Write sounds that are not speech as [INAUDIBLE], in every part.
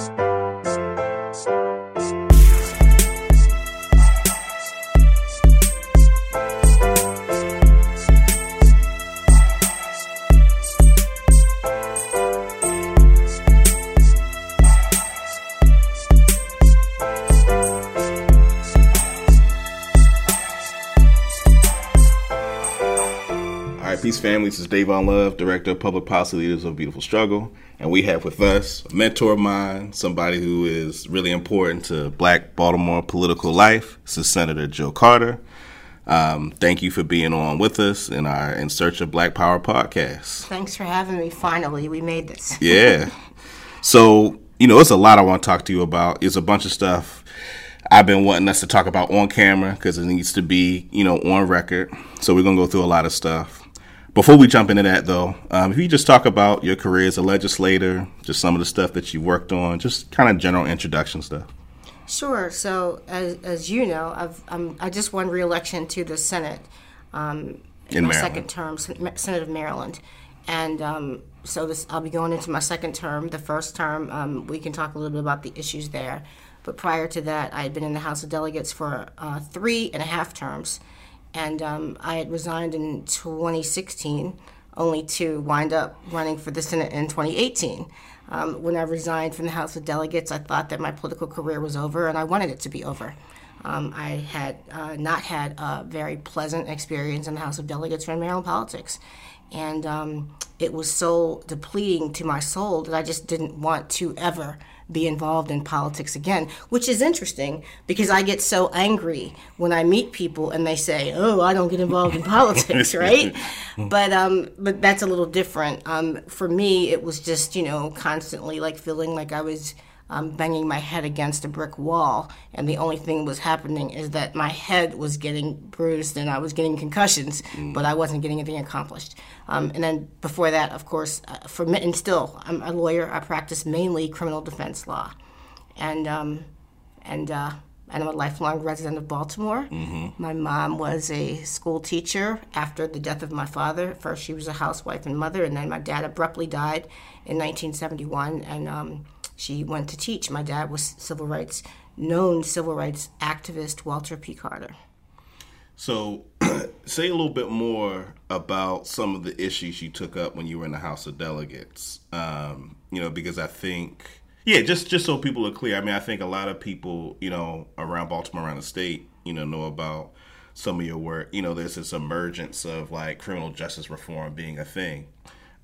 Peace This is Dayvon Love, Director of Public Policy Leaders of Beautiful Struggle. And we have with us a mentor of mine, somebody who is really important to black Baltimore political life. This is Senator Jill Carter. Um, thank you for being on with us in our In Search of Black Power podcast. Thanks for having me. Finally, we made this. [LAUGHS] Yeah. So, you know, it's a lot I want to talk to you about. It's a bunch of stuff I've been wanting us to talk about on camera because it needs to be, you know, on record. So we're going to go through a lot of stuff. Before we jump into that, though, um, if you just talk about your career as a legislator, just some of the stuff that you worked on, just kind of general introduction stuff. Sure. So, as, as you know, I've, I'm, i just won re-election to the Senate um, in, my Maryland. second term, Senate of Maryland, and um, so this I'll be going into my second term. The first term, um, we can talk a little bit about the issues there. But prior to that, I had been in the House of Delegates for uh, three and a half terms and um, I had resigned in 2016, only to wind up running for the Senate in 2018. Um, when I resigned from the House of Delegates, I thought that my political career was over, and I wanted it to be over. Um, I had uh, not had a very pleasant experience in the House of Delegates or in Maryland politics. And um, it was so depleting to my soul that I just didn't want to ever be involved in politics again, which is interesting because I get so angry when I meet people and they say, "Oh, I don't get involved in [LAUGHS] politics," [LAUGHS] right? but um, but that's a little different. Um, for me, it was just you know constantly like feeling like I was um, banging my head against a brick wall, and the only thing was happening is that my head was getting bruised and I was getting concussions, mm. but I wasn't getting anything accomplished. Um, and then before that, of course, uh, for and still, I'm a lawyer. I practice mainly criminal defense law, and um, and uh, and I'm a lifelong resident of Baltimore. Mm-hmm. My mom was a school teacher after the death of my father. First, she was a housewife and mother, and then my dad abruptly died in 1971, and um, she went to teach. My dad was civil rights, known civil rights activist Walter P. Carter. So, [CLEARS THROAT] say a little bit more about some of the issues you took up when you were in the House of Delegates. Um, you know, because I think, yeah, just just so people are clear. I mean, I think a lot of people, you know, around Baltimore, around the state, you know, know about some of your work. You know, there's this emergence of like criminal justice reform being a thing.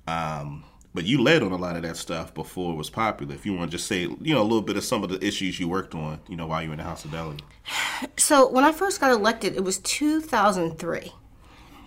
Um, but you led on a lot of that stuff before it was popular. If you want to just say, you know, a little bit of some of the issues you worked on, you know, while you were in the House of Delegates. So when I first got elected, it was 2003.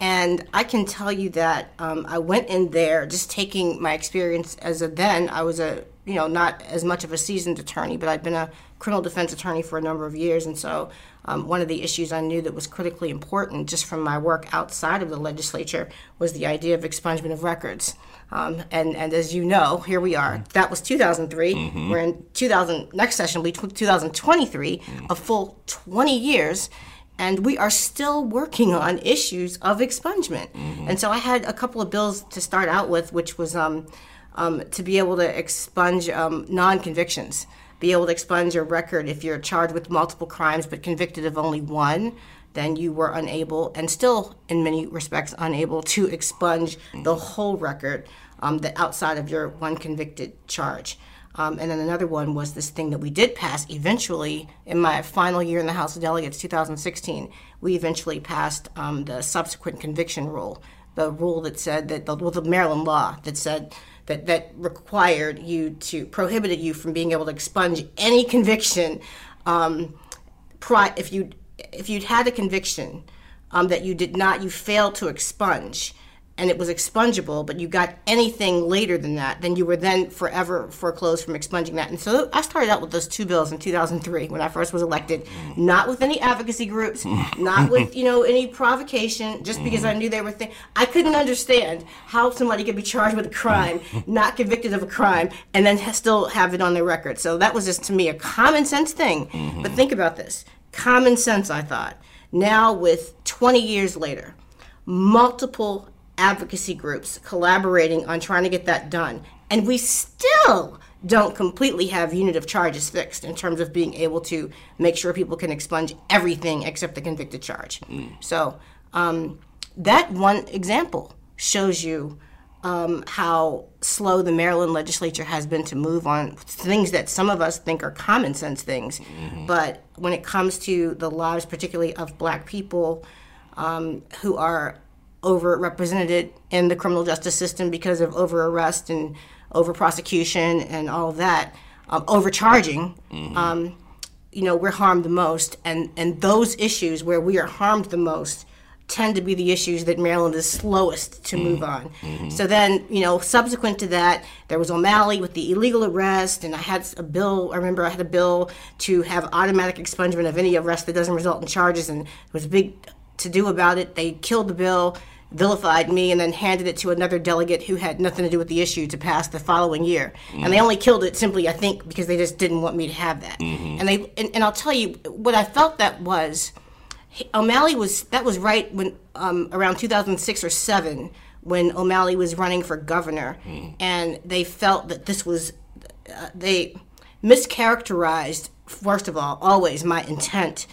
And I can tell you that um, I went in there just taking my experience as a then, I was a, you know, not as much of a seasoned attorney, but I'd been a criminal defense attorney for a number of years. And so um, one of the issues I knew that was critically important just from my work outside of the legislature was the idea of expungement of records. Um, and, and as you know, here we are. That was 2003. Mm-hmm. We're in 2000. Next session will be 2023, mm-hmm. a full 20 years, and we are still working on issues of expungement. Mm-hmm. And so I had a couple of bills to start out with, which was um, um, to be able to expunge um, non-convictions, be able to expunge your record if you're charged with multiple crimes but convicted of only one then you were unable, and still in many respects unable, to expunge the whole record um, that outside of your one convicted charge. Um, and then another one was this thing that we did pass eventually in my final year in the House of Delegates, 2016. We eventually passed um, the subsequent conviction rule, the rule that said that, the, well, the Maryland law that said that, that required you to, prohibited you from being able to expunge any conviction um, pri- if you if you'd had a conviction um, that you did not, you failed to expunge, and it was expungible, but you got anything later than that, then you were then forever foreclosed from expunging that. And so I started out with those two bills in 2003 when I first was elected, not with any advocacy groups, not with you know any provocation, just because I knew they were. Th- I couldn't understand how somebody could be charged with a crime, not convicted of a crime, and then still have it on their record. So that was just to me a common sense thing. Mm-hmm. But think about this: common sense, I thought. Now, with 20 years later, multiple advocacy groups collaborating on trying to get that done. And we still don't completely have unit of charges fixed in terms of being able to make sure people can expunge everything except the convicted charge. Mm. So um, that one example shows you um, how slow the Maryland legislature has been to move on things that some of us think are common sense things. Mm-hmm. But when it comes to the lives, particularly of black people um, who are overrepresented in the criminal justice system because of over arrest and over prosecution and all of that, um, overcharging. Mm-hmm. Um, you know, we're harmed the most, and and those issues where we are harmed the most tend to be the issues that Maryland is slowest to mm-hmm. move on. Mm-hmm. So then, you know, subsequent to that, there was O'Malley with the illegal arrest, and I had a bill. I remember I had a bill to have automatic expungement of any arrest that doesn't result in charges, and there was a big to do about it. They killed the bill vilified me and then handed it to another delegate who had nothing to do with the issue to pass the following year. Mm-hmm. And they only killed it simply, I think, because they just didn't want me to have that. Mm-hmm. And they and, and, I'll tell you what I felt that was O'Malley was that was right when um, around 2006 or seven when O'Malley was running for governor, mm-hmm. and they felt that this was uh, they mischaracterized first of all always my intent,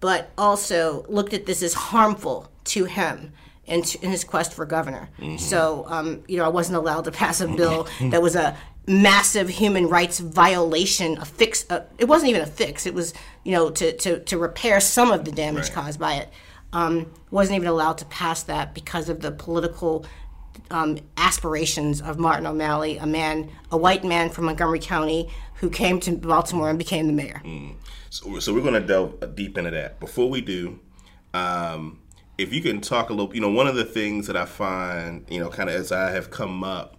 but also looked at this as harmful to him in, in his quest for governor. Mm-hmm. So, um, you know, I wasn't allowed to pass a [LAUGHS] bill that was a massive human rights violation, a fix. Uh, it wasn't even a fix. It was, you know, to, to, to repair some of the damage right. caused by it. Um, wasn't even allowed to pass that because of the political um, aspirations of Martin O'Malley, a man, a white man from Montgomery County who came to Baltimore and became the mayor. Mm. So, so, we're going to delve deep into that. Before we do, um, if you can talk a little, you know, one of the things that I find, you know, kind of as I have come up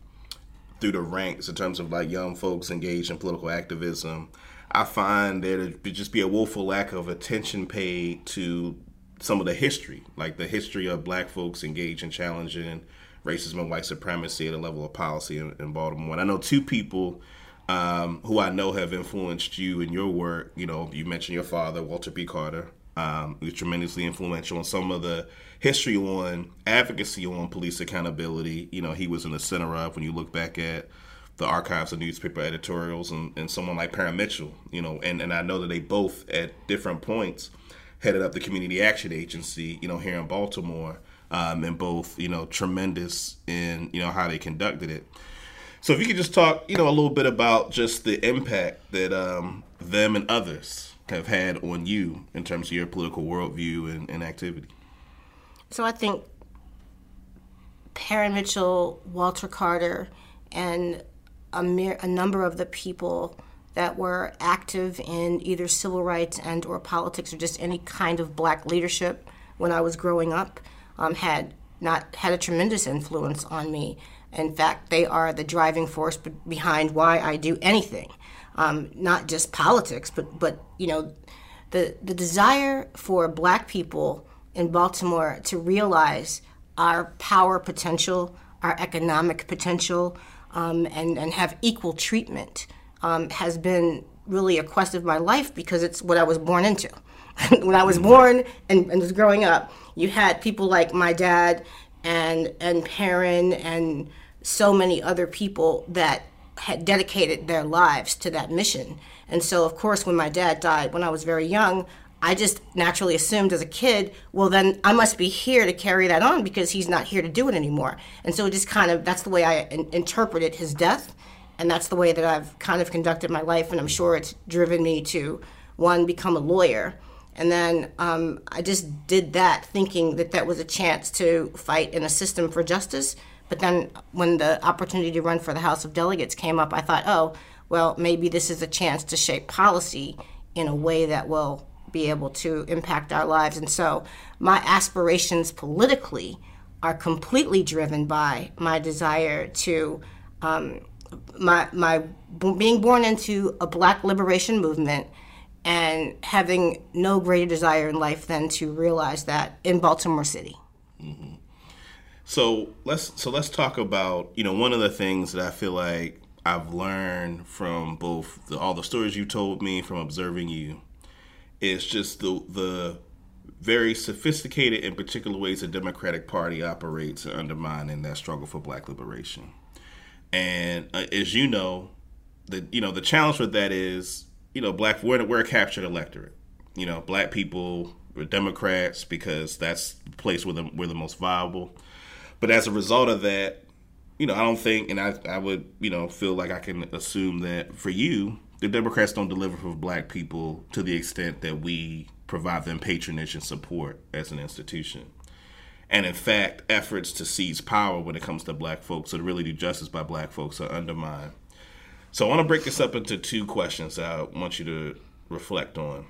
through the ranks in terms of like young folks engaged in political activism, I find there to just be a woeful lack of attention paid to some of the history, like the history of black folks engaged in challenging racism and white supremacy at a level of policy in, in Baltimore. And I know two people um, who I know have influenced you in your work. You know, you mentioned your father, Walter P. Carter, um, was tremendously influential in some of the history on advocacy on police accountability. You know, he was in the center of when you look back at the archives of newspaper editorials and, and someone like Parren Mitchell, you know, and, and I know that they both at different points headed up the Community Action Agency, you know, here in Baltimore, um, and both, you know, tremendous in, you know, how they conducted it. So if you could just talk, you know, a little bit about just the impact that um, them and others have had on you in terms of your political worldview and, and activity? So I think Parren Mitchell, Walter Carter, and a, mere, a number of the people that were active in either civil rights and or politics or just any kind of black leadership when I was growing up um, had not had a tremendous influence on me. In fact, they are the driving force behind why I do anything um, not just politics, but but you know, the the desire for Black people in Baltimore to realize our power potential, our economic potential, um, and and have equal treatment um, has been really a quest of my life because it's what I was born into. [LAUGHS] when I was born and, and was growing up, you had people like my dad and and Parren and so many other people that had dedicated their lives to that mission. And so, of course, when my dad died when I was very young, I just naturally assumed as a kid, well, then I must be here to carry that on because he's not here to do it anymore. And so, it just kind of that's the way I in- interpreted his death. And that's the way that I've kind of conducted my life. And I'm sure it's driven me to, one, become a lawyer. And then um, I just did that thinking that that was a chance to fight in a system for justice but then when the opportunity to run for the House of Delegates came up, I thought, oh, well, maybe this is a chance to shape policy in a way that will be able to impact our lives. And so my aspirations politically are completely driven by my desire to um, my my being born into a black liberation movement and having no greater desire in life than to realize that in Baltimore City. So let's so let's talk about you know one of the things that I feel like I've learned from both the, all the stories you told me from observing you is just the the very sophisticated and particular ways the Democratic Party operates and undermining that struggle for Black liberation. And uh, as you know, the you know the challenge with that is you know black we're, we're a captured electorate. You know, black people are Democrats because that's the place where the, we're the most viable. But as a result of that, you know, I don't think, and I, I would, you know, feel like I can assume that for you, the Democrats don't deliver for black people to the extent that we provide them patronage and support as an institution. And in fact, efforts to seize power when it comes to black folks or to really do justice by black folks are undermined. So I want to break this up into two questions I want you to reflect on.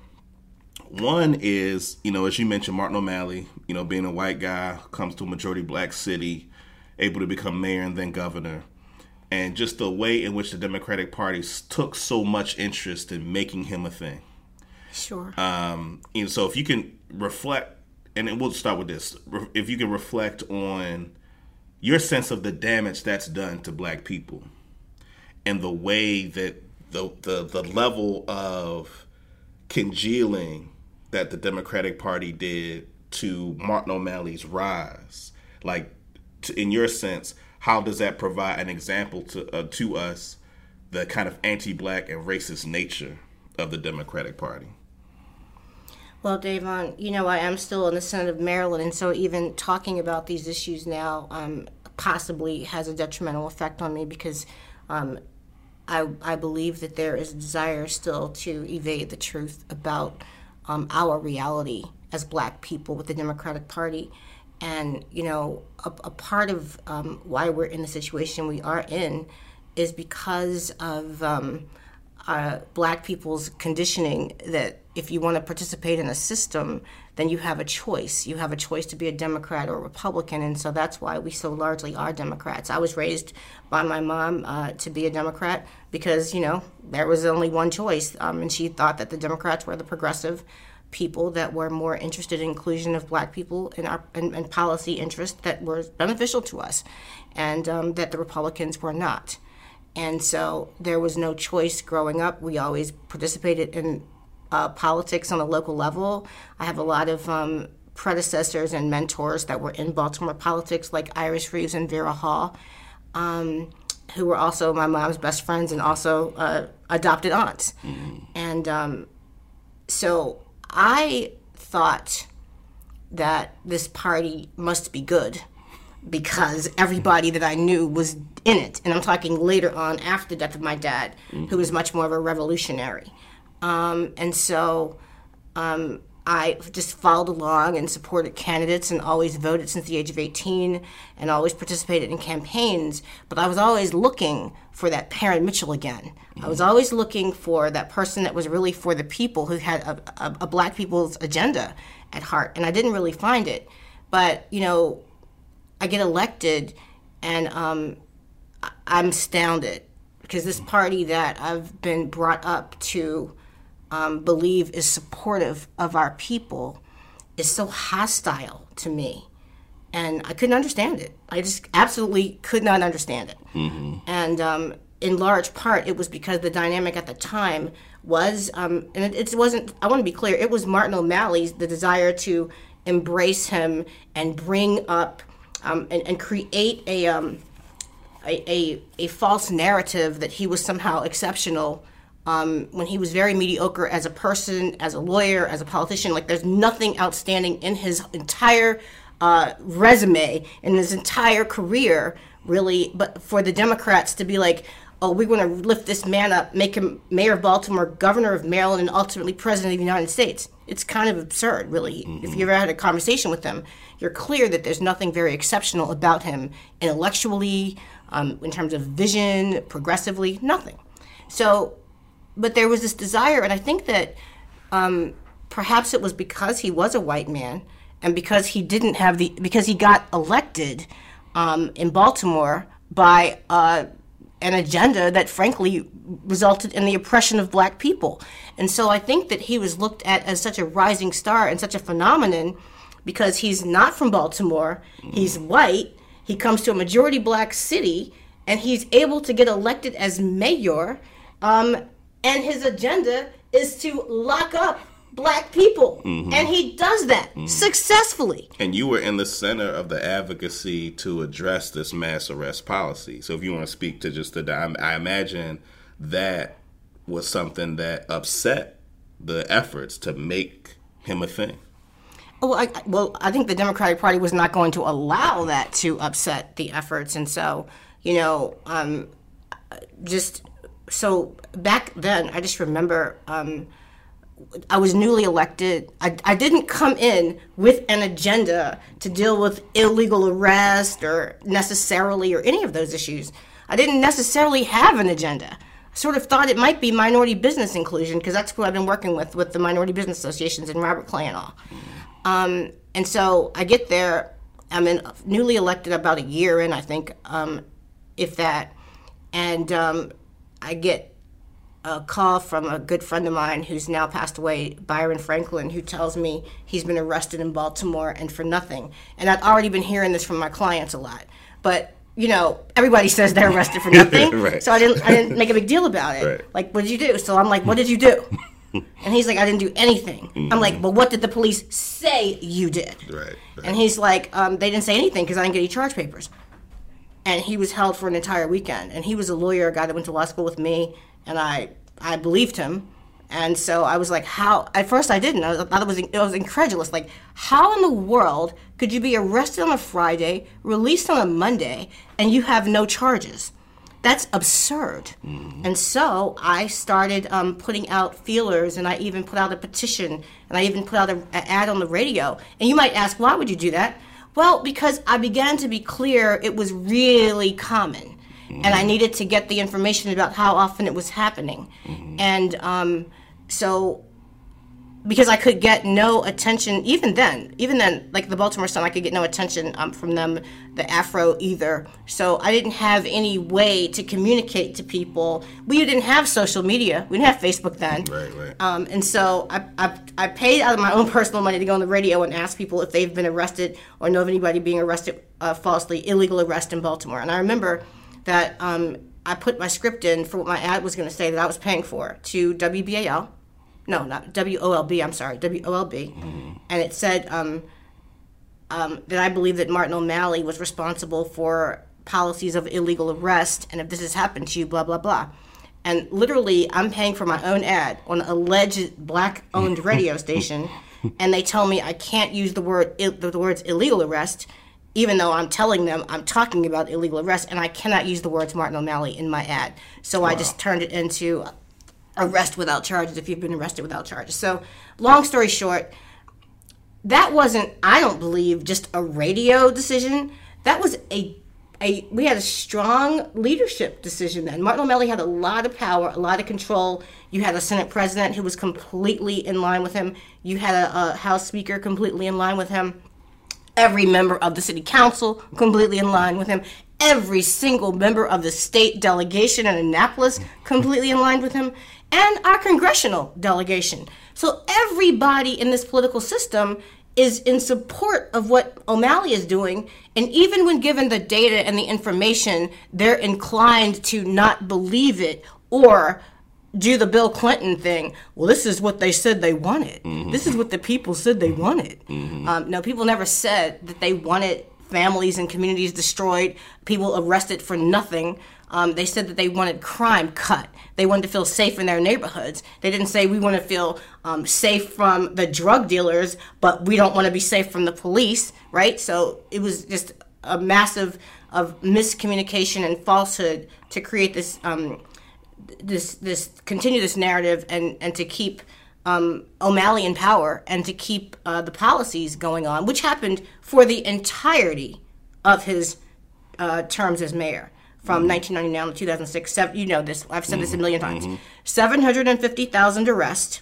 One is, you know, as you mentioned, Martin O'Malley, you know, being a white guy, comes to a majority black city, able to become mayor and then governor. And just the way in which the Democratic Party took so much interest in making him a thing. Sure. Um, and so if you can reflect, and we'll start with this. If you can reflect on your sense of the damage that's done to black people and the way that the the, the level of congealing that the Democratic Party did to Martin O'Malley's rise, like to, in your sense, how does that provide an example to uh, to us the kind of anti-black and racist nature of the Democratic Party? Well, Dayvon, you know, I am still in the Senate of Maryland, and so even talking about these issues now um, possibly has a detrimental effect on me because um, I, I believe that there is a desire still to evade the truth about um, our reality as black people with the Democratic Party. And, you know, a, a part of um, why we're in the situation we are in is because of um, uh, black people's conditioning that if you want to participate in a system, then you have a choice. You have a choice to be a Democrat or a Republican, and so that's why we so largely are Democrats. I was raised by my mom uh, to be a Democrat because you know there was only one choice, um, and she thought that the Democrats were the progressive people that were more interested in inclusion of black people our in, in policy interests that were beneficial to us, and um, that the Republicans were not. And so there was no choice growing up. We always participated in uh, politics on a local level. I have a lot of um, predecessors and mentors that were in Baltimore politics, like Iris Reeves and Vera Hall, um, who were also my mom's best friends and also uh, adopted aunts. Mm-hmm. And um, so I thought that this party must be good because everybody that I knew was in it. And I'm talking later on after the death of my dad, mm-hmm. who was much more of a revolutionary. Um, and so um, I just followed along and supported candidates and always voted since the age of 18 and always participated in campaigns. But I was always looking for that Parren Mitchell again. Mm-hmm. I was always looking for that person that was really for the people who had a, a, a black people's agenda at heart. And I didn't really find it. But, you know, I get elected and um, I'm astounded because this party that I've been brought up to um, believe is supportive of our people is so hostile to me. And I couldn't understand it. I just absolutely could not understand it. Mm-hmm. And um, in large part, it was because the dynamic at the time was, um, and it, it, wasn't, I want to be clear, it was Martin O'Malley's, the desire to embrace him and bring up um, and, and, create a, um, a, a, a false narrative that he was somehow exceptional um, when he was very mediocre as a person, as a lawyer, as a politician. Like there's nothing outstanding in his entire uh, resume, in his entire career, really. But for the Democrats to be like, oh, we want to lift this man up, make him mayor of Baltimore, governor of Maryland, and ultimately president of the United States. It's kind of absurd, really. Mm-hmm. If you ever had a conversation with him, you're clear that there's nothing very exceptional about him intellectually, um, in terms of vision, progressively, nothing. So but there was this desire, and I think that um, perhaps it was because he was a white man and because he didn't have the because he got elected um, in Baltimore by uh, an agenda that frankly resulted in the oppression of black people. And so I think that he was looked at as such a rising star and such a phenomenon because he's not from Baltimore, he's white, he comes to a majority black city, and he's able to get elected as mayor. Um, and his agenda is to lock up black people. Mm-hmm. And he does that mm-hmm. successfully. And you were in the center of the advocacy to address this mass arrest policy. So if you want to speak to just the, I imagine that was something that upset the efforts to make him a thing. Well, I, well, I think the Democratic Party was not going to allow that to upset the efforts, and so you know, um, just so back then, I just remember um, I was newly elected. I, I didn't come in with an agenda to deal with illegal arrest or necessarily or any of those issues. I didn't necessarily have an agenda. I sort of thought it might be minority business inclusion because that's who I've been working with with the minority business associations and Robert Clay and all. Um, and so I get there. I'm in, newly elected about a year in, I think, um, if that. And um, I get a call from a good friend of mine who's now passed away, Byron Franklin, who tells me he's been arrested in Baltimore and for nothing. And I'd already been hearing this from my clients a lot. But you know, everybody [LAUGHS] says they're arrested for [LAUGHS] nothing. Right. So I didn't I didn't make a big deal about it. Right. Like, what did you do? So I'm like, what did you do? [LAUGHS] and he's like, I didn't do anything. I'm like, well, what did the police say you did? Right. right. And he's like, um, they didn't say anything because I didn't get any charge papers. And he was held for an entire weekend. And he was a lawyer, a guy that went to law school with me, and I I believed him. And so I was like, how? At first, I didn't. I thought it was, I was incredulous. Like, how in the world could you be arrested on a Friday, released on a Monday, and you have no charges? That's absurd. And so I started um, putting out feelers, and I even put out a petition, and I even put out an ad on the radio. And you might ask, why would you do that? Well, because I began to be clear it was really common, and I needed to get the information about how often it was happening. And um, so because I could get no attention even then. Even then, like the Baltimore Sun, I could get no attention um, from them, the Afro either. So I didn't have any way to communicate to people. We didn't have social media. We didn't have Facebook then. Right, right. Um, and so I, I, I paid out of my own [LAUGHS] personal money to go on the radio and ask people if they've been arrested or know of anybody being arrested uh, falsely, illegal arrest in Baltimore. And I remember that um, I put my script in for what my ad was going to say that I was paying for to WBAL no, not WOLB, I'm sorry, WOLB. And it said um, um, that I believe that Martin O'Malley was responsible for policies of illegal arrest, and if this has happened to you, blah, blah, blah. And literally, I'm paying for my own ad on an alleged black owned [LAUGHS] radio station, and they tell me I can't use the, word, the words illegal arrest. Even though I'm telling them I'm talking about illegal arrest, and I cannot use the words Martin O'Malley in my ad, so I just turned it into arrest without charges if you've been arrested without charges. So, long story short, that wasn't, I don't believe, just a radio decision. That was a a, we had a strong leadership decision then. Martin O'Malley had a lot of power, a lot of control. You had a Senate president who was completely in line with him. You had a, a House Speaker completely in line with him. Every member of the city council completely in line with him. Every single member of the state delegation in Annapolis completely in line with him. And our congressional delegation. So everybody in this political system is in support of what O'Malley is doing. And even when given the data and the information, they're inclined to not believe it or do the Bill Clinton thing. Well, this is what they said they wanted. Mm-hmm. This is what the people said they mm-hmm. wanted. Mm-hmm. Um, no, people never said that they wanted families and communities destroyed, people arrested for nothing. Um, they said that they wanted crime cut. They wanted to feel safe in their neighborhoods. They didn't say we want to feel um, safe from the drug dealers, but we don't want to be safe from the police, right? So it was just a massive of miscommunication and falsehood to create this um, this this continue this narrative and and to keep um, O'Malley in power and to keep uh, the policies going on, which happened for the entirety of his uh, terms as mayor from mm-hmm. 1999 to 2006. Seven, you know this. I've said this a mm-hmm. 1000000 times. Mm-hmm. 750,000 arrests,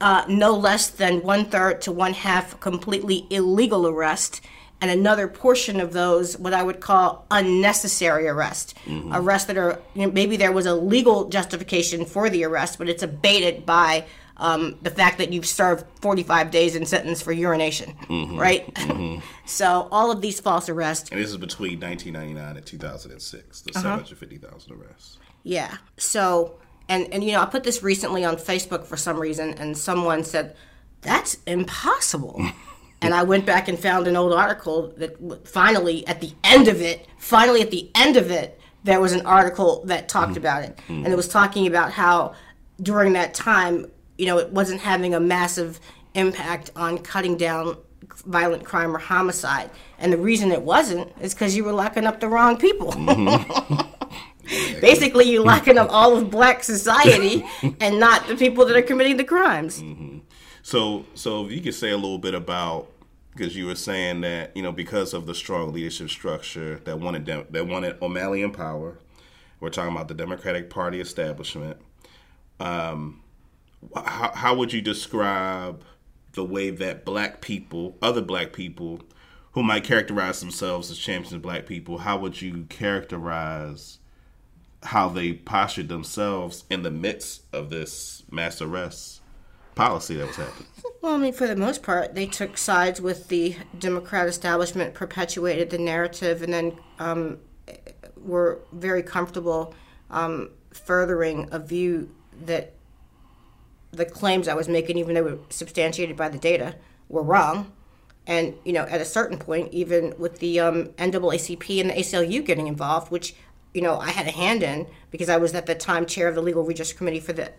uh, no less than one third to one half completely illegal arrest, and another portion of those what I would call unnecessary arrest, arrests that are you know, maybe there was a legal justification for the arrest, but it's abated by um, the fact that you've served 45 days in sentence for urination, right? [LAUGHS] [LAUGHS] so all of these false arrests And this is between 1999 and 2006, the Uh-huh. 750,000 arrests. Yeah. So, and and you know, I put this recently on Facebook for some reason, and someone said that's impossible. [LAUGHS] and I went back and found an old article that finally, at the end of it, finally at the end of it, there was an article that talked about it, and it was talking about how during that time, you know, it wasn't having a massive impact on cutting down violent crime or homicide. And the reason it wasn't is because you were locking up the wrong people. [LAUGHS] Basically, you're locking up all of black society [LAUGHS] and not the people that are committing the crimes. So, so if you could say a little bit about because you were saying that you know because of the strong leadership structure that wanted dem- that wanted O'Malley in power. We're talking about the Democratic Party establishment. Um, how, how would you describe the way that black people, other black people, who might characterize themselves as champions of black people, how would you characterize how they postured themselves in the midst of this mass arrest policy that was happening? Well, I mean, for the most part, they took sides with the Democrat establishment, perpetuated the narrative, and then um, were very comfortable um, furthering a view that the claims I was making, even though they were substantiated by the data, were wrong. And you know, at a certain point, even with the um, NAACP and the ACLU getting involved, which you know I had a hand in because I was at the time chair of the legal redress committee for the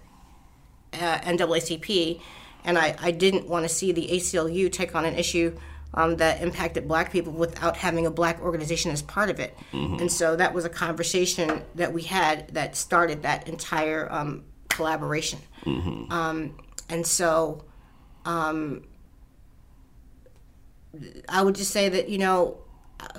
uh, NAACP, and I, I didn't want to see the ACLU take on an issue um, that impacted black people without having a black organization as part of it. And so that was a conversation that we had that started that entire um, collaboration. Um, and so um, I would just say that, you know,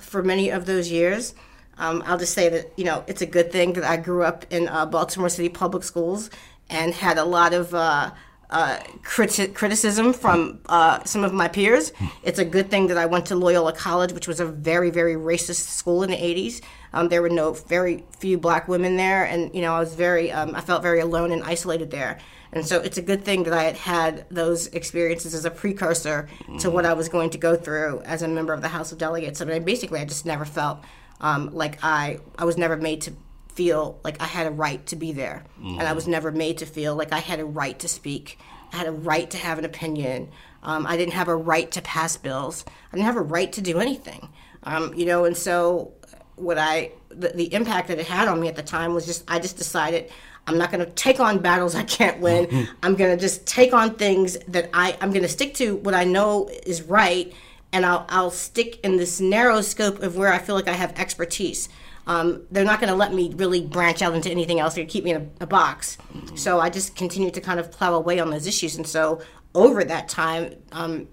for many of those years, um, I'll just say that, you know, it's a good thing that I grew up in uh, Baltimore City Public Schools and had a lot of uh, uh, criti- criticism from uh, some of my peers. It's a good thing that I went to Loyola College, which was a very, very racist school in the 80s. Um, there were no very few black women there, and you know I was very, um, I felt very alone and isolated there. And so it's a good thing that I had had those experiences as a precursor to what I was going to go through as a member of the House of Delegates. And I mean, basically, I just never felt um, like I, I was never made to feel like I had a right to be there. And I was never made to feel like I had a right to speak. I had a right to have an opinion. Um, I didn't have a right to pass bills. I didn't have a right to do anything. Um, you know, and so what I, the, the impact that it had on me at the time was just, I just decided I'm not going to take on battles I can't win. [LAUGHS] I'm going to just take on things that I, I'm going to stick to what I know is right. And I'll, I'll stick in this narrow scope of where I feel like I have expertise um, they're not going to let me really branch out into anything else. They're going to keep me in a, a box. So I just continued to kind of plow away on those issues. And so over that time, um,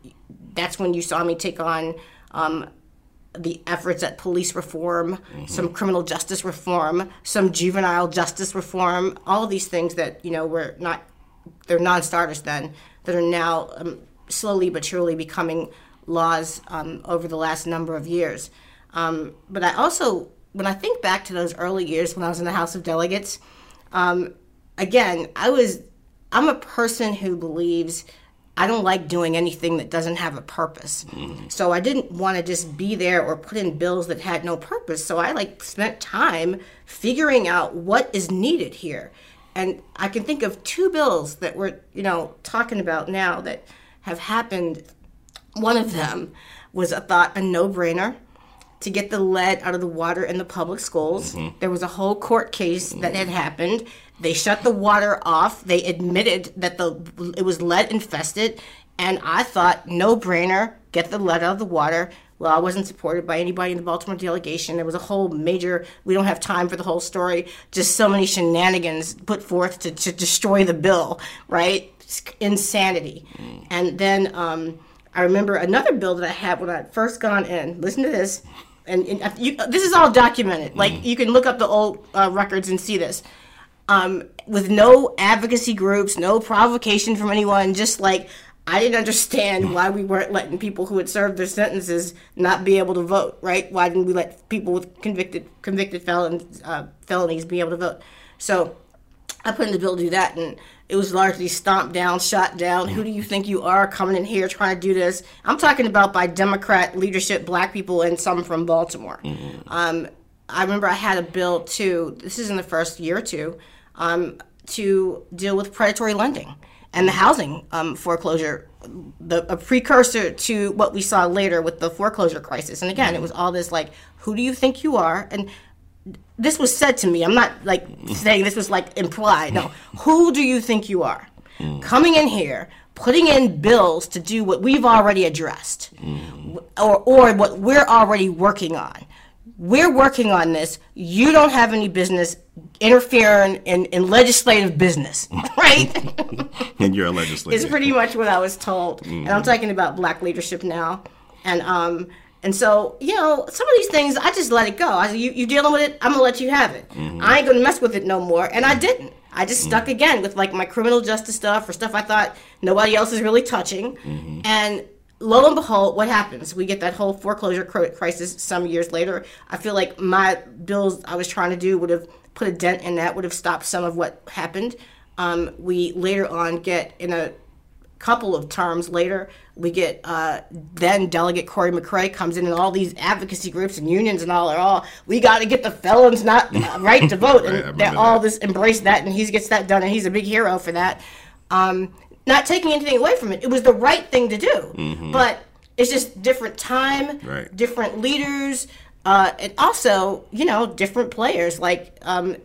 that's when you saw me take on um, the efforts at police reform, some criminal justice reform, some juvenile justice reform, all of these things that, you know, were not, they're non-starters then, that are now um, slowly but surely becoming laws um, over the last number of years. Um, but I also when I think back to those early years when I was in the House of Delegates, um, again, I was, I'm a person who believes I don't like doing anything that doesn't have a purpose. Mm-hmm. So I didn't want to just be there or put in bills that had no purpose. So I like spent time figuring out what is needed here. And I can think of two bills that we're, you know, talking about now that have happened. One of them was a thought a no-brainer to get the lead out of the water in the public schools. Mm-hmm. There was a whole court case that had happened. They shut the water off. They admitted that the it was lead infested, and I thought no brainer, get the lead out of the water. Well, I wasn't supported by anybody in the Baltimore delegation. There was a whole major, we don't have time for the whole story, just so many shenanigans put forth to, to destroy the bill, right? It's insanity. Mm. And then um, I remember another bill that I had when I first gone in. Listen to this and, and you, this is all documented. Like you can look up the old uh, records and see this. Um, with no advocacy groups, no provocation from anyone, just like I didn't understand why we weren't letting people who had served their sentences not be able to vote. Right? Why didn't we let people with convicted convicted felons uh, felonies be able to vote? So I put in the bill to do that, and it was largely stomped down, shot down. Who do you think you are coming in here trying to do this? I'm talking about by Democrat leadership, black people, and some from Baltimore. Mm-hmm. Um, I remember I had a bill too, this is in the first year or two, um, to deal with predatory lending and the housing um, foreclosure, the, a precursor to what we saw later with the foreclosure crisis. And again, it was all this like, who do you think you are? And this was said to me. I'm not like saying this was like implied. No, who do you think you are? Coming in here, putting in bills to do what we've already addressed, or or what we're already working on. We're working on this. You don't have any business interfering in, in legislative business, [LAUGHS] right? [LAUGHS] And you're a legislator. It's pretty much what I was told. And I'm talking about black leadership now. And um and so, you know, some of these things I just let it go. I said, you you dealing with it, I'm gonna let you have it. Mm-hmm. I ain't gonna mess with it no more. And I mm-hmm. didn't. I just mm-hmm. stuck again with like my criminal justice stuff or stuff I thought nobody else is really touching. And lo and behold, what happens? We get that whole foreclosure crisis some years later. I feel like my bills I was trying to do would have put a dent in that, would have stopped some of what happened. Um, we later on get in a couple of terms later, we get uh, then Delegate Cory McCray comes in and all these advocacy groups and unions and all are all we got to get the felons not uh, [LAUGHS] right to vote Right, and they all that. this embrace that and he gets that done and he's a big hero for that. Um, not taking anything away from it, it was the right thing to do, but it's just different time, Right. different leaders, uh, and also you know different players like. Um,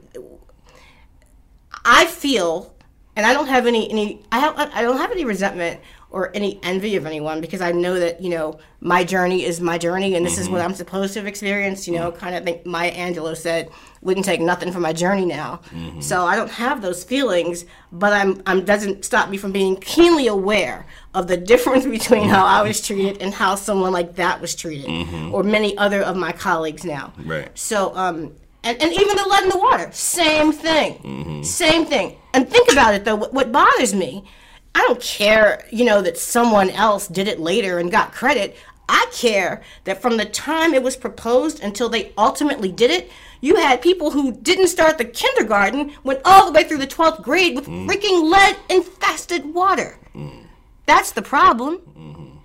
I feel, and I don't have any any I have, I don't have any resentment or any envy of anyone because I know that you know my journey is my journey and this is what mm-hmm. I'm supposed to have experienced. You know, mm-hmm. kind of think Maya Angelou said, "Wouldn't take nothing from my journey now." Mm-hmm. So I don't have those feelings, but I'm I'm doesn't stop me from being keenly aware of the difference [LAUGHS] between how I was treated and how someone like that was treated, or many other of my colleagues now. Right. So, um, and, and even the lead in the water, same thing, mm-hmm. same thing. And think about it though. What, what bothers me, I don't care, you know, that someone else did it later and got credit. I care that from the time it was proposed until they ultimately did it, you had people who didn't start the kindergarten, went all the way through the 12th grade with mm. freaking lead infested water. Mm. That's the problem. Mm-hmm.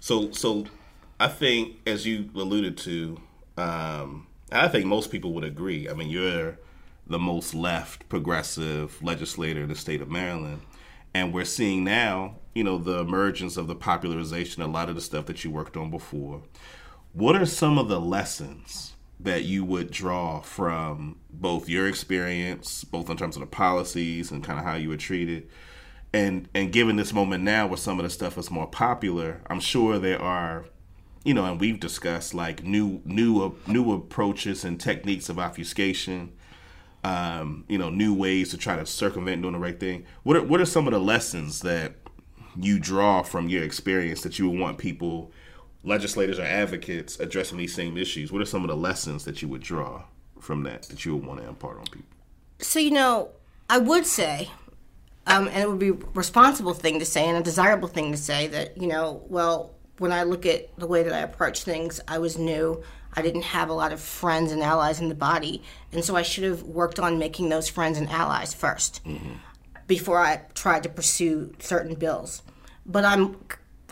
So, so I think, as you alluded to, um, I think most people would agree. I mean, you're the most left progressive legislator in the state of Maryland, and we're seeing now, you know, the emergence of the popularization a lot of the stuff that you worked on before. What are some of the lessons that you would draw from both your experience, both in terms of the policies and kind of how you were treated, and and given this moment now where some of the stuff is more popular, I'm sure there are, you know, and we've discussed like new new new approaches and techniques of obfuscation, um, you know, new ways to try to circumvent doing the right thing. What are what are some of the lessons that you draw from your experience that you would want people, legislators or advocates addressing these same issues? What are some of the lessons that you would draw from that that you would want to impart on people? So you know, I would say, um, and it would be a responsible thing to say and a desirable thing to say that you know, well, when I look at the way that I approach things, I was new. I didn't have a lot of friends and allies in the body, and so I should have worked on making those friends and allies 1st before I tried to pursue certain bills. But I'm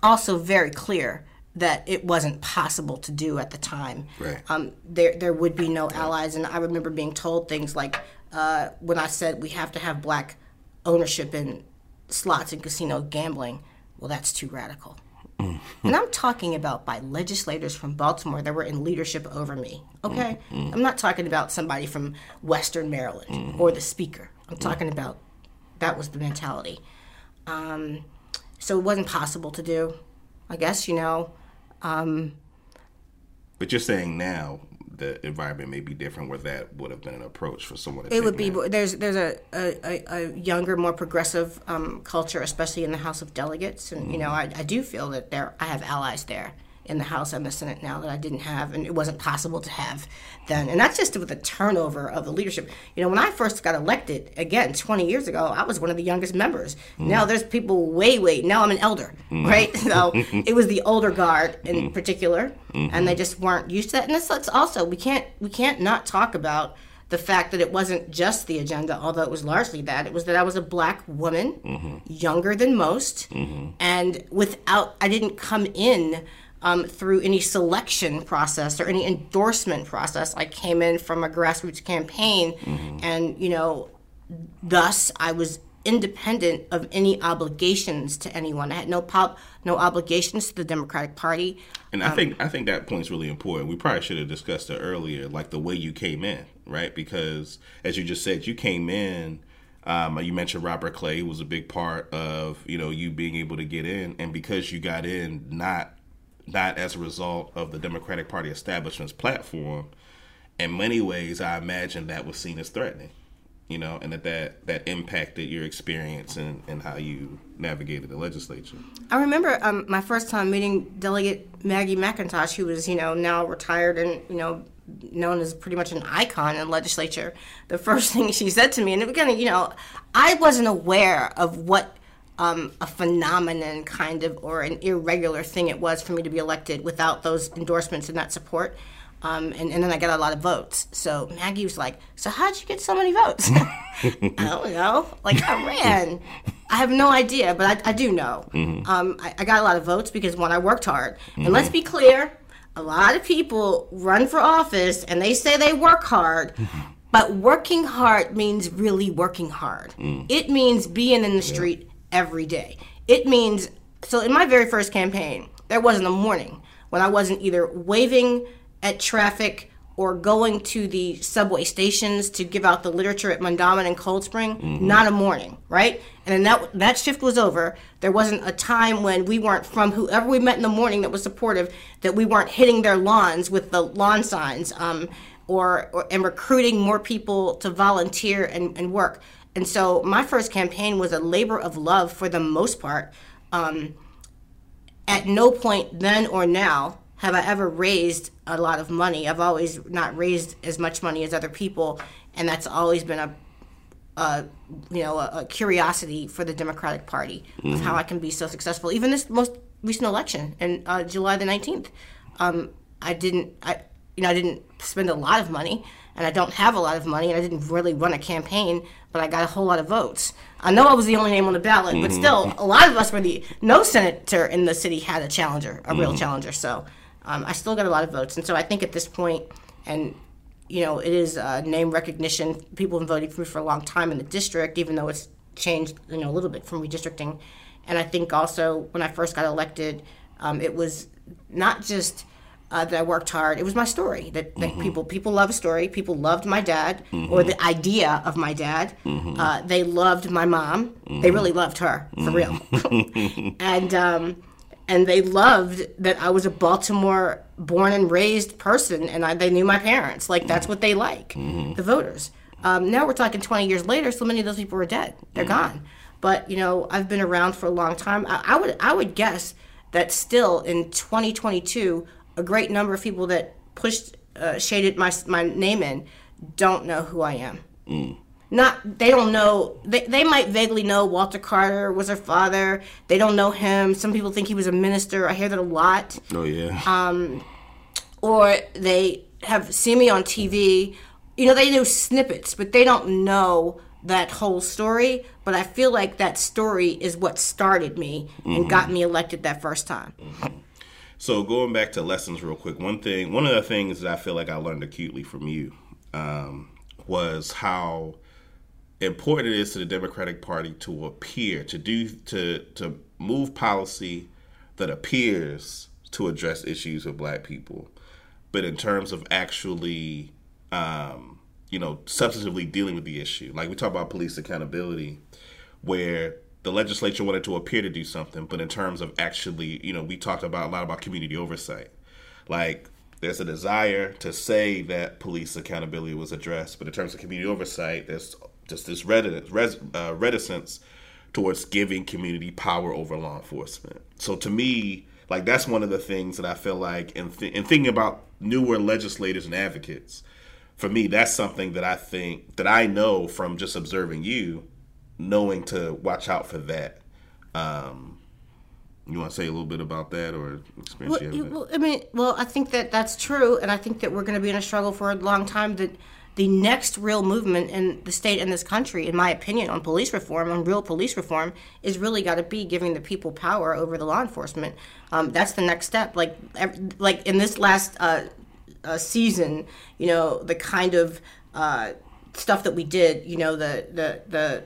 also very clear that it wasn't possible to do at the time. Right. Um, there, there would be no allies, and I remember being told things like uh, when I said we have to have black ownership in slots and casino gambling. Well, that's too radical. And I'm talking about by legislators from Baltimore that were in leadership over me. Okay? I'm not talking about somebody from Western Maryland or the speaker. I'm talking about that was the mentality. Um, so it wasn't possible to do. I guess, you know, Um, But you're saying now the environment may be different where that would have been an approach for someone to it would be now. there's there's a, a, a- a younger, more progressive um, culture, especially in the House of Delegates, and you know I, I do feel that there I have allies there in the House and the Senate now that I didn't have, and it wasn't possible to have then. And that's just with the turnover of the leadership. You know, when I first got elected again 20 years ago, I was one of the youngest members. Mm. Now there's people way way. Now I'm an elder, mm. right? [LAUGHS] So it was the older guard in mm-hmm. particular, and they mm-hmm. just weren't used to that. And that's, that's also we can't we can't not talk about the fact that it wasn't just the agenda, although it was largely that. It was that I was a black woman, mm-hmm. younger than most, and without, I didn't come in um, through any selection process or any endorsement process. I came in from a grassroots campaign, and, you know, thus I was independent of any obligations to anyone. I had no pop, no obligations to the Democratic Party. And I think I think that point's really important. We probably should have discussed it earlier, like the way you came in, right? Because as you just said, you came in. Um, you mentioned Robert Clay was a big part of you know you being able to get in, and because you got in, not not as a result of the Democratic Party establishment's platform. In many ways, I imagine that was seen as threatening you know, and that that, that impacted your experience and, and how you navigated the legislature. I remember um, my first time meeting Delegate Maggie McIntosh, who was, you know, now retired and, you know, known as pretty much an icon in legislature. The first thing she said to me, and again, you know, I wasn't aware of what um, a phenomenon kind of or an irregular thing it was for me to be elected without those endorsements and that support. Um, and, and then I got a lot of votes. So Maggie was like, So how'd you get so many votes? [LAUGHS] I don't know. Like, I ran. I have no idea, but I, I do know. Mm-hmm. Um, I, I, got a lot of votes because, one, I worked hard. Mm-hmm. And let's be clear a lot of people run for office and they say they work hard. Mm-hmm. But working hard means really working hard. Mm. It means being in the street yeah. Every day. It means, so in my very first campaign, there wasn't a morning when I wasn't either waving at traffic or going to the subway stations to give out the literature at Mondawmin and Cold Spring, mm-hmm. not a morning, right? And then that that shift was over. There wasn't a time when we weren't from whoever we met in the morning that was supportive that we weren't hitting their lawns with the lawn signs, um, or, or, and recruiting more people to volunteer and, and, work. And so my first campaign was a labor of love for the most part. Um, at no point then or now have I ever raised a lot of money. I've always not raised as much money as other people, and that's always been a, a you know, a, a, curiosity for the Democratic Party mm-hmm. of how I can be so successful. Even this most recent election in uh, July the nineteenth, um, I didn't, I, you know, I didn't spend a lot of money, and I don't have a lot of money, and I didn't really run a campaign, but I got a whole lot of votes. I know I was the only name on the ballot, mm-hmm. but still, a lot of us were the no senator in the city had a challenger, a mm-hmm. real challenger. So um, I still got a lot of votes, and so I think at this point, and you know, it is uh, name recognition. People have been voting for me for a long time in the district, even though it's changed, you know, a little bit from redistricting. And I think also when I first got elected, um, it was not just uh, that I worked hard. It was my story that, that mm-hmm. people people love a story. People loved my dad mm-hmm. or the idea of my dad. Mm-hmm. Uh, they loved my mom. They mm-hmm. really loved her for real. Mm-hmm. [LAUGHS] and um, and they loved that I was a Baltimore born and raised person, and I, they knew my parents. Like that's what they like, mm-hmm. the voters. Um, now we're talking 20 years later. So many of those people are dead; they're mm-hmm. gone. But you know, I've been around for a long time. I, I, would I would guess that still in 2022, a great number of people that pushed uh, shaded my my name in don't know who I am. Mm. Not they don't know they, they might vaguely know walter carter was her father. They don't know him. Some people think he was a minister. I hear that a lot. Oh yeah. Um, or they have seen me on tv you know they know snippets but they don't know that whole story. But i feel like that story is what started me and mm-hmm. got me elected that first time. Mm-hmm. So going back to lessons real quick one thing one of the things that i feel like i learned acutely from you um, was how important it is to the Democratic Party to appear to do to to move policy that appears to address issues of Black people, but in terms of actually, um, you know, substantively dealing with the issue, like we talk about police accountability, where the legislature wanted to appear to do something, but in terms of actually, you know, we talked about a lot about community oversight, like there's a desire to say that police accountability was addressed, but in terms of community oversight, there's just this reticence, uh, reticence towards giving community power over law enforcement. So to me, like that's one of the things that I feel like in, th- in thinking about newer legislators and advocates. For me, that's something that I think that I know from just observing you, knowing to watch out for that. Um, you want to say a little bit about that or experience well, well, I mean, well, I think that that's true, and I think that we're going to be in a struggle for a long time. That the next real movement in the state and this country, in my opinion, on police reform, on real police reform, is really got to be giving the people power over the law enforcement. Um, that's the next step. Like, like in this last uh, uh, season, you know, the kind of uh, stuff that we did, you know, the the the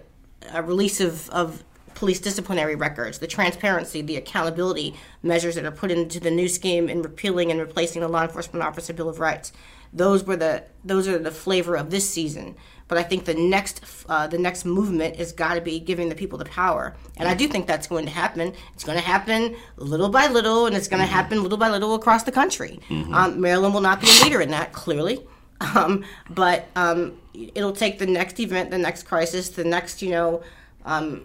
a release of, of police disciplinary records, the transparency, the accountability measures that are put into the new scheme in repealing and replacing the Law Enforcement Officer Bill of Rights. Those were the those are the flavor of this season. But I think the next uh, the next movement has got to be giving the people the power, and I do think that's going to happen. It's going to happen little by little, and it's going to mm-hmm. happen little by little across the country. Mm-hmm. Um, Maryland will not be a leader in that, clearly. Um, but um, it'll take the next event, the next crisis, the next, you know, um,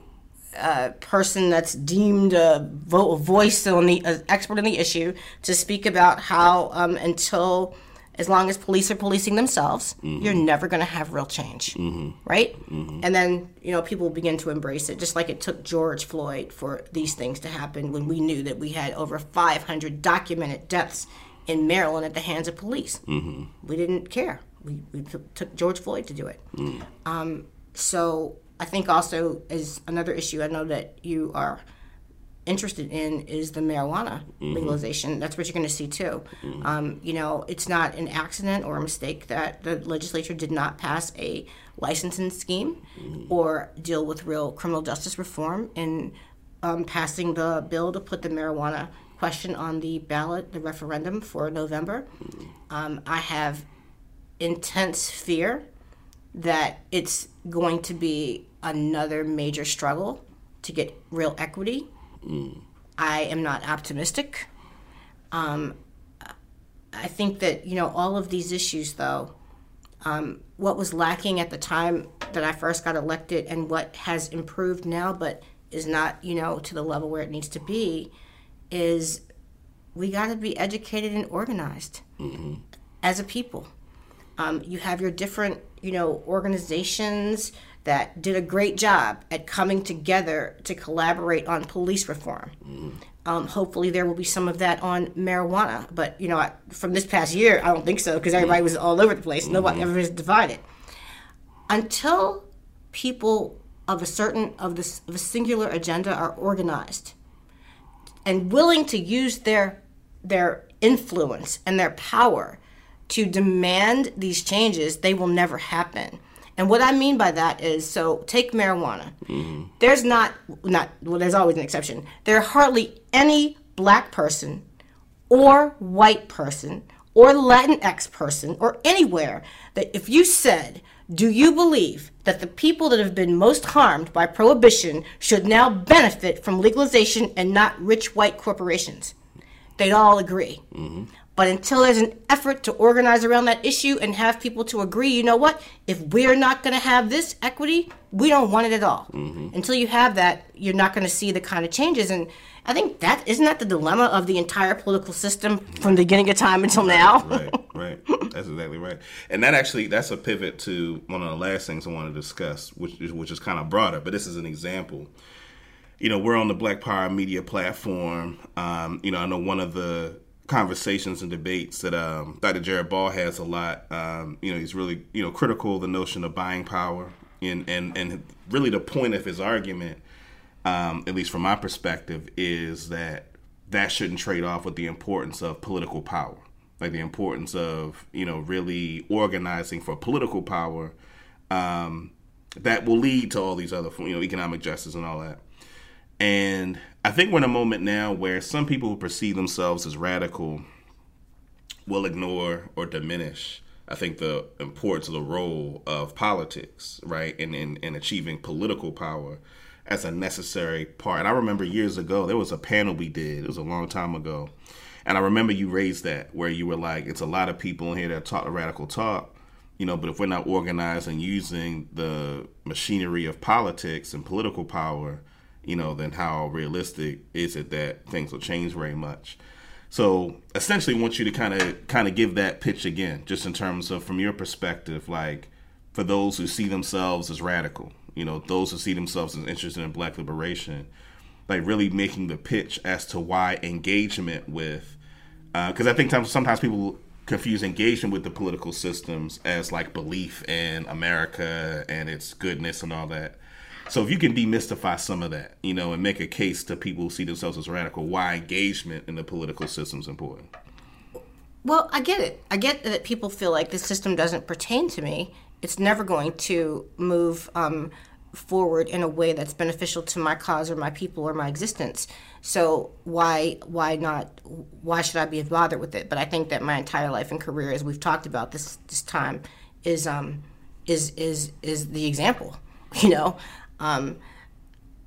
uh, person that's deemed a, vo- a voice on the uh, expert on the issue to speak about how um, until as long as police are policing themselves, mm-hmm. you're never going to have real change, mm-hmm. right? Mm-hmm. And then you know people begin to embrace it, just like it took George Floyd for these things to happen when we knew that we had over 500 documented deaths in Maryland at the hands of police. Mm-hmm. We didn't care. We, we took George Floyd to do it. Mm. Um, so I think also is another issue. I know that you are interested in is the marijuana mm-hmm. legalization. That's what you're going to see too. Mm-hmm. Um, you know, it's not an accident or a mistake that the legislature did not pass a licensing scheme mm-hmm. or deal with real criminal justice reform in um, passing the bill to put the marijuana question on the ballot, the referendum for November. Um, I have intense fear that it's going to be another major struggle to get real equity Mm. I am not optimistic. Um, I think that you know all of these issues, though. Um, what was lacking at the time that I first got elected, and what has improved now, but is not you know to the level where it needs to be, is we got to be educated and organized mm-hmm. as a people. Um, you have your different you know organizations that did a great job at coming together to collaborate on police reform. Mm. Um, hopefully, there will be some of that on marijuana. But you know, I, from this past year, I don't think so because everybody was all over the place. Mm-hmm. Nobody ever was divided. Until people of a certain of this of a singular agenda are organized and willing to use their their influence and their power to demand these changes, they will never happen. And what I mean by that is, so take marijuana. Mm-hmm. There's not, not well, there's always an exception. There are hardly any black person or white person or Latinx person or anywhere that if you said, do you believe that the people that have been most harmed by prohibition should now benefit from legalization and not rich white corporations? They'd all agree. Mm-hmm. But until there's an effort to organize around that issue and have people to agree, you know what? If we're not going to have this equity, we don't want it at all. Mm-hmm. Until you have that, you're not going to see the kind of changes. And I think that isn't that the dilemma of the entire political system from the beginning of time until now. right, right. That's exactly right. And that actually that's a pivot to one of the last things I want to discuss, which is, which is kind of broader, but this is an example. You know, we're on the Black Power Media platform. Um, you know, I know one of the conversations and debates that um, Dr. Jared Ball has a lot. Um, you know, he's really you know critical of the notion of buying power, and and and really the point of his argument, um, at least from my perspective, is that that shouldn't trade off with the importance of political power, like the importance of you know really organizing for political power. Um, that will lead to all these other, you know, economic justice and all that. And I think we're in a moment now where some people who perceive themselves as radical will ignore or diminish, I think, the importance of the role of politics, right, in, in, in achieving political power as a necessary part. And I remember years ago, there was a panel we did, it was a long time ago. And I remember you raised that where you were like, it's a lot of people in here that talk the radical talk, you know, but if we're not organized and using the machinery of politics and political power you know, then how realistic is it that things will change very much? So essentially, want you to kind of kind of give that pitch again, just in terms of from your perspective, like for those who see themselves as radical, you know, those who see themselves as interested in Black liberation, like really making the pitch as to why engagement with, because uh, I think sometimes people confuse engagement with the political systems as like belief in America and its goodness and all that. So if you can demystify some of that, you know, and make a case to people who see themselves as radical, why engagement in the political system is important. Well, I get it. I get that people feel like the system doesn't pertain to me. It's never going to move um, forward in a way that's beneficial to my cause or my people or my existence. So why why not why should I be bothered with it? But I think that my entire life and career, as we've talked about this this time, is um is is is the example. [LAUGHS] You know, um,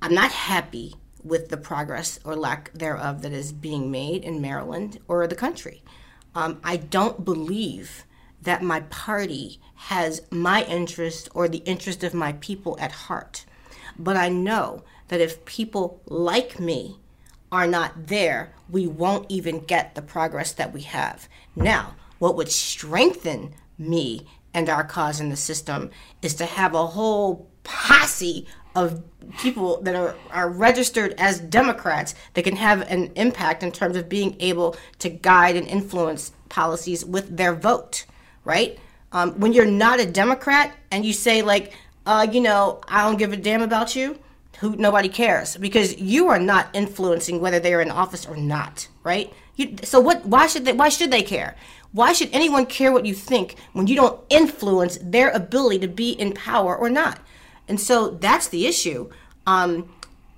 I'm not happy with the progress or lack thereof that is being made in Maryland or the country. Um, I don't believe that my party has my interest or the interest of my people at heart. But I know that if people like me are not there, we won't even get the progress that we have. Now, what would strengthen me and our cause in the system is to have a whole posse of people that are, are registered as Democrats that can have an impact in terms of being able to guide and influence policies with their vote, right? Um, when you're not a Democrat and you say like, uh, you know, I don't give a damn about you, who nobody cares because you are not influencing whether they are in office or not, right? You, so what? Why should they? Why should they care? Why should anyone care what you think when you don't influence their ability to be in power or not? And so that's the issue. Um,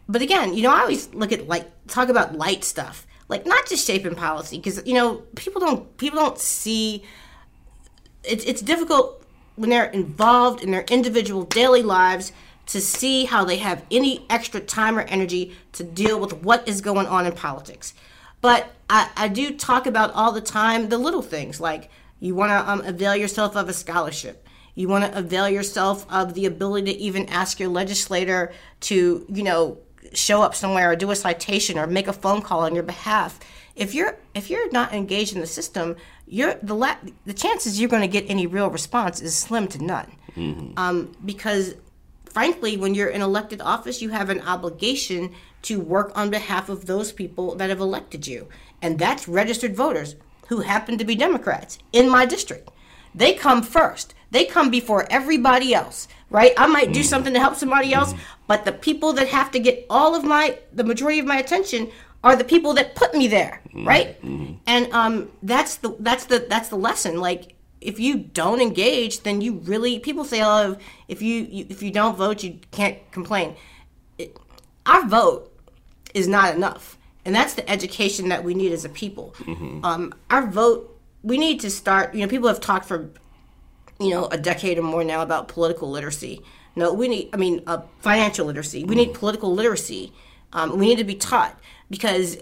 but again, you know, I always look at like talk about light stuff, like not just shaping policy, because you know people don't people don't see. It's it's difficult when they're involved in their individual daily lives to see how they have any extra time or energy to deal with what is going on in politics. But I, I do talk about all the time the little things like you want to um, avail yourself of a scholarship. You want to avail yourself of the ability to even ask your legislator to, you know, show up somewhere or do a citation or make a phone call on your behalf. If you're if you're not engaged in the system, you're the la- the chances you're going to get any real response is slim to none. Mm-hmm. Um, because frankly, when you're in elected office, you have an obligation to work on behalf of those people that have elected you. And that's registered voters who happen to be Democrats in my district. They come first. They come before everybody else, right? I might do mm. something to help somebody else, but the people that have to get all of my, the majority of my attention are the people that put me there, mm. right? And um, that's the that's the that's the lesson. Like if you don't engage, then you really people say, "Oh, if you, you if you don't vote, you can't complain." It, our vote is not enough, and that's the education that we need as a people. Mm-hmm. Um, our vote, we need to start. You know, people have talked for you know a decade or more now about political literacy. No, we need. I mean, uh, financial literacy. We need political literacy. Um, we need to be taught because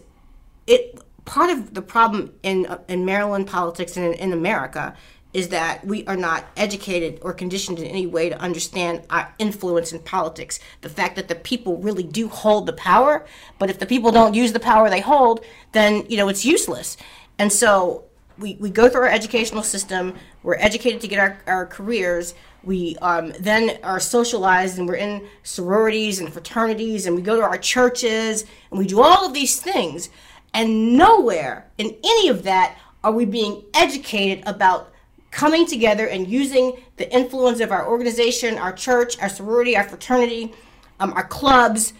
it part of the problem in uh, in Maryland politics and in, in America is that we are not educated or conditioned in any way to understand our influence in politics. The fact that the people really do hold the power, but if the people don't use the power they hold, then you know it's useless. And so we, we go through our educational system, we're educated to get our, our careers, we um, then are socialized and we're in sororities and fraternities and we go to our churches and we do all of these things. And nowhere in any of that are we being educated about coming together and using the influence of our organization, our church, our sorority, our fraternity, um, our clubs,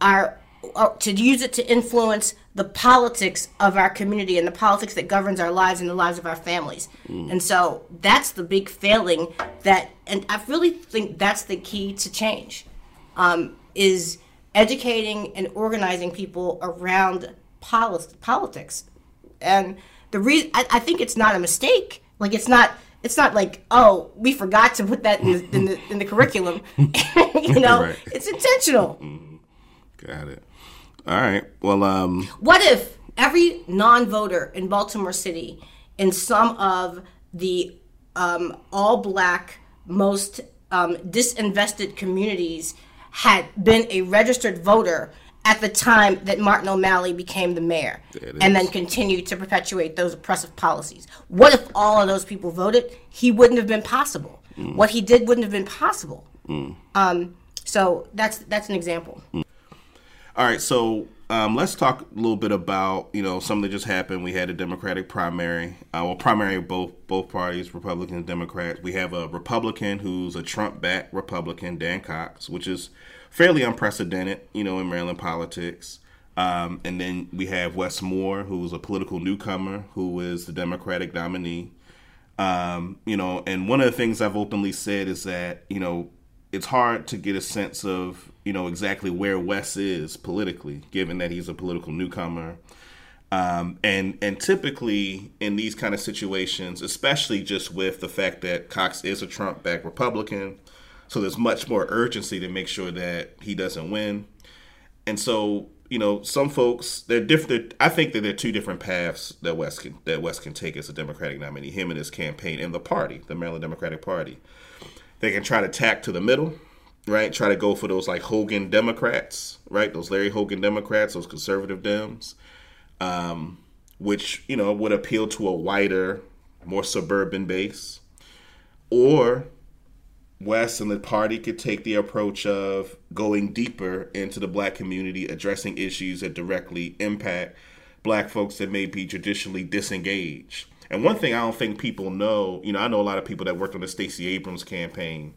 our, to use it to influence the politics of our community and the politics that governs our lives and the lives of our families. Mm. And so that's the big failing that, and I really think that's the key to change, um, is educating and organizing people around polit- politics. And the reason I, I think it's not a mistake like it's not it's not like oh we forgot to put that in the in the, in the curriculum. [LAUGHS] you [LAUGHS] know, right. it's intentional. Mm-hmm. Got it. All right. Well, um, what if every non-voter in Baltimore City, in some of the um, all-black, most um, disinvested communities, had been a registered voter at the time that Martin O'Malley became the mayor and then continued to perpetuate those oppressive policies. What if all of those people voted? He wouldn't have been possible. Mm. What he did wouldn't have been possible. Mm. Um, so that's that's an example. Mm. All right, so um, let's talk a little bit about you know something that just happened. We had a Democratic primary, uh, well, primary of both both parties, Republicans and Democrats. We have a Republican who's a Trump-backed Republican, Dan Cox, which is fairly unprecedented, you know, in Maryland politics. Um, and then we have Wes Moore, who's a political newcomer, who is the Democratic nominee. Um, you know, and one of the things I've openly said is that, you know, it's hard to get a sense of you know exactly where Wes is politically, given that he's a political newcomer. Um, and and typically in these kind of situations, especially just with the fact that Cox is a Trump-backed Republican, so there's much more urgency to make sure that he doesn't win. And so you know, some folks they're different. I think that there are two different paths that Wes can that Wes can take as a Democratic nominee. Him and his campaign and the party, the Maryland Democratic Party. They can try to tack to the middle, right? Try to go for those like Hogan Democrats, right? Those Larry Hogan Democrats, those conservative Dems, um, which you know would appeal to a wider, more suburban base, or Wes and the party could take the approach of going deeper into the black community, addressing issues that directly impact black folks that may be traditionally disengaged. And one thing I don't think people know, you know, I know a lot of people that worked on the Stacey Abrams campaign.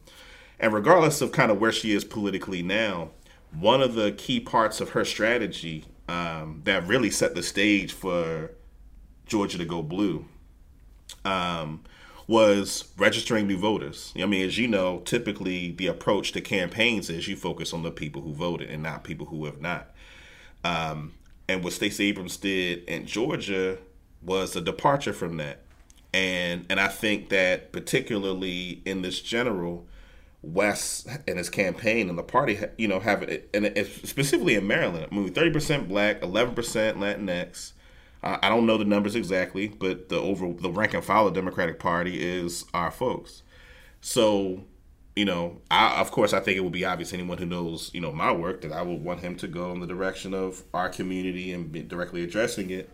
And regardless of kind of where she is politically now, one of the key parts of her strategy um, that really set the stage for Georgia to go blue um, was registering new voters. I mean, as you know, typically the approach to campaigns is you focus on the people who voted and not people who have not. Um, and what Stacey Abrams did in Georgia was a departure from that. And and I think that particularly in this general, Wes and his campaign and the party, you know, have it, and specifically in Maryland, I mean, thirty percent black, eleven percent Latinx. I don't know the numbers exactly, but the over the rank and file of Democratic Party is our folks. So, you know, I, of course, I think it would be obvious anyone who knows, you know, my work that I would want him to go in the direction of our community and be directly addressing it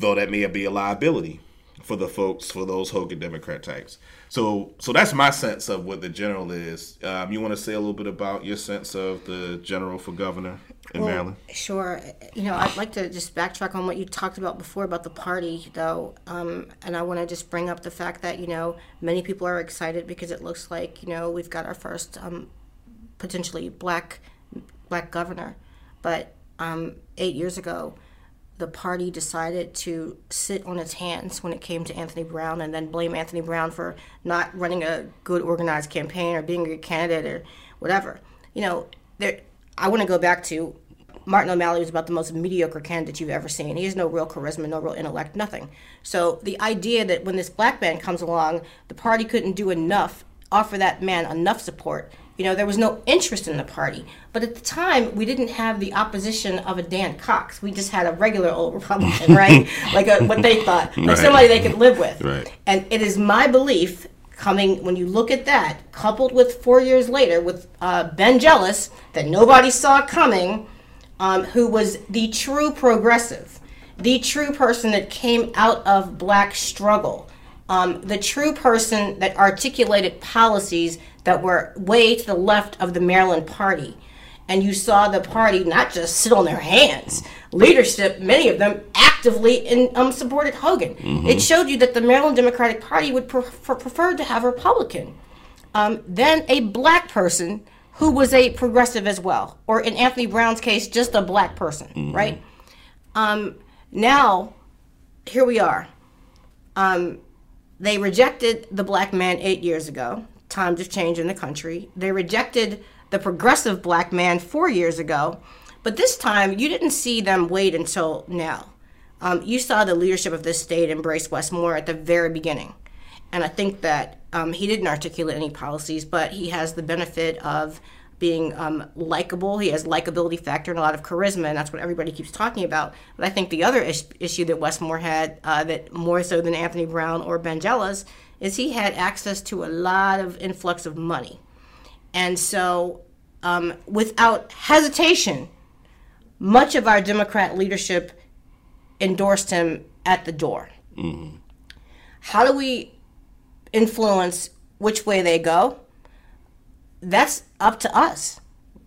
though that may be a liability for the folks for those Hogan Democrat types. So so that's my sense of what the general is. Um, you want to say a little bit about your sense of the general for governor in well, Maryland? Sure. You know, I'd like to just backtrack on what you talked about before about the party, though, um, and I want to just bring up the fact that you know many people are excited because it looks like you know we've got our first um, potentially black black governor, but um, eight years ago the party decided to sit on its hands when it came to Anthony Brown and then blame Anthony Brown for not running a good organized campaign or being a good candidate or whatever. You know, there I want to go back to Martin O'Malley was about the most mediocre candidate you've ever seen. He has no real charisma, no real intellect, nothing. So the idea that when this black man comes along, the party couldn't do enough, offer that man enough support you know, there was no interest in the party. But at the time, we didn't have the opposition of a Dan Cox. We just had a regular old Republican, [LAUGHS] right? like a, what they thought, like right. somebody they could live with. Right. And it is my belief, coming when you look at that, coupled with four years later with uh, Ben Jealous, that nobody saw coming, um, who was the true progressive, the true person that came out of black struggle. Um, the true person that articulated policies that were way to the left of the Maryland party. And you saw the party not just sit on their hands, leadership, many of them actively in, um, supported Hogan. Mm-hmm. It showed you that the Maryland Democratic Party would prefer, prefer to have a Republican um, than a black person who was a progressive as well, or in Anthony Brown's case, just a black person, mm-hmm. right? Um, now, here we are. Um, they rejected the black man eight years ago times of change in the country. They rejected the progressive black man four years ago, but this time you didn't see them wait until now. Um, you saw the leadership of this state embrace Wes Moore at the very beginning. And I think that um, he didn't articulate any policies, but he has the benefit of being um, likable. He has likability factor and a lot of charisma, and that's what everybody keeps talking about. But I think the other is- issue that Wes Moore had, uh, that more so than Anthony Brown or Ben Jealous, is he had access to a lot of influx of money. And so, um, without hesitation, much of our Democrat leadership endorsed him at the door. Mm-hmm. How do we influence which way they go? That's up to us.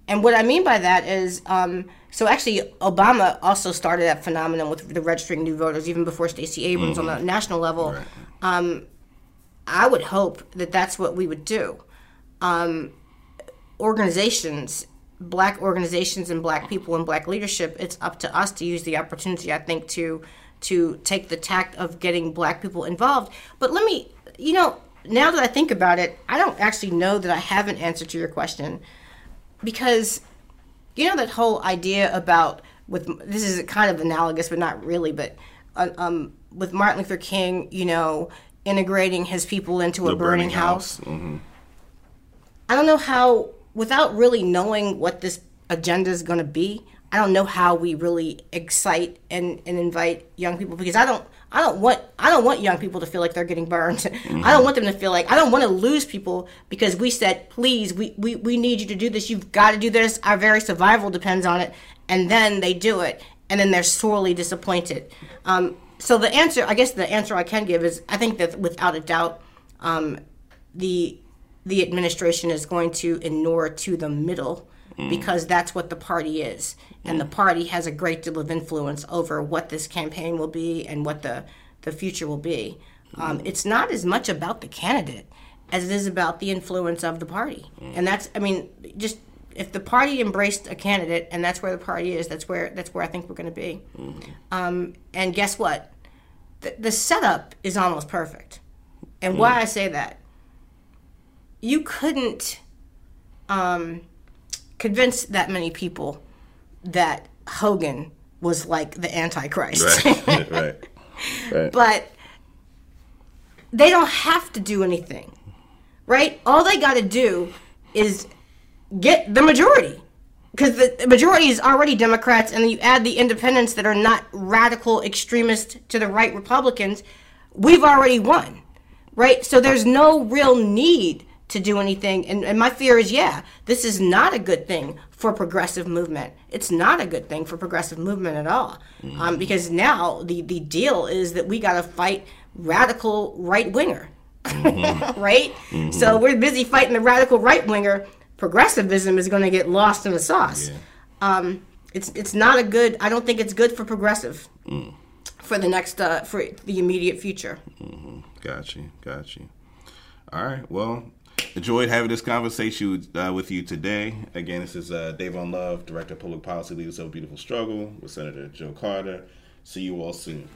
And what I mean by that is, um, so actually, Obama also started that phenomenon with the registering new voters even before Stacey Abrams mm-hmm. on the national level. Right. Um, I would hope that that's what we would do. Um, organizations, black organizations, and black people and black leadership, it's up to us to use the opportunity. I think to to take the tact of getting black people involved. But let me, you know, now that I think about it, I don't actually know that I have an answer to your question because you know that whole idea about with this is kind of analogous, but not really, but uh, um, with Martin Luther King, you know, integrating his people into a burning, burning house. house. Mhm. I don't know how, without really knowing what this agenda is going to be, I don't know how we really excite and, and invite young people because I don't I don't want I don't want young people to feel like they're getting burned. [LAUGHS] I don't want them to feel like I don't want to lose people because we said please we, we, we need you to do this. You've got to do this. Our very survival depends on it. And then they do it and then they're sorely disappointed. Um, so the answer I guess the answer I can give is I think that without a doubt um, the the administration is going to inure to the middle because that's what the party is. And the party has a great deal of influence over what this campaign will be and what the, the future will be. Um, it's not as much about the candidate as it is about the influence of the party. And that's, I mean, just if the party embraced a candidate and that's where the party is, that's where that's where I think we're going to be. Um, and guess what? The, the setup is almost perfect. And why I say that, you couldn't um, convince that many people that Hogan was like the Antichrist. Right. [LAUGHS] right. Right. but they don't have to do anything, right? All they got to do is get the majority. Because the majority is already Democrats, and then you add the independents that are not radical extremist to the right Republicans, we've already won, right? So there's no real need to do anything. And, and my fear is, yeah, this is not a good thing for progressive movement. It's not a good thing for progressive movement at all. Um, because now the, the deal is that we got to fight radical right winger, [LAUGHS] right? So we're busy fighting the radical right winger. Progressivism is going to get lost in the sauce. Um, it's it's not a good. I don't think it's good for progressive for the next uh, for the immediate future. Got you. Got you. All right. Well, enjoyed having this conversation uh, with you today. Again, this is uh, Dayvon Love, Director of Public Policy, Leaders of Beautiful Struggle, with Senator Jill Carter. See you all soon.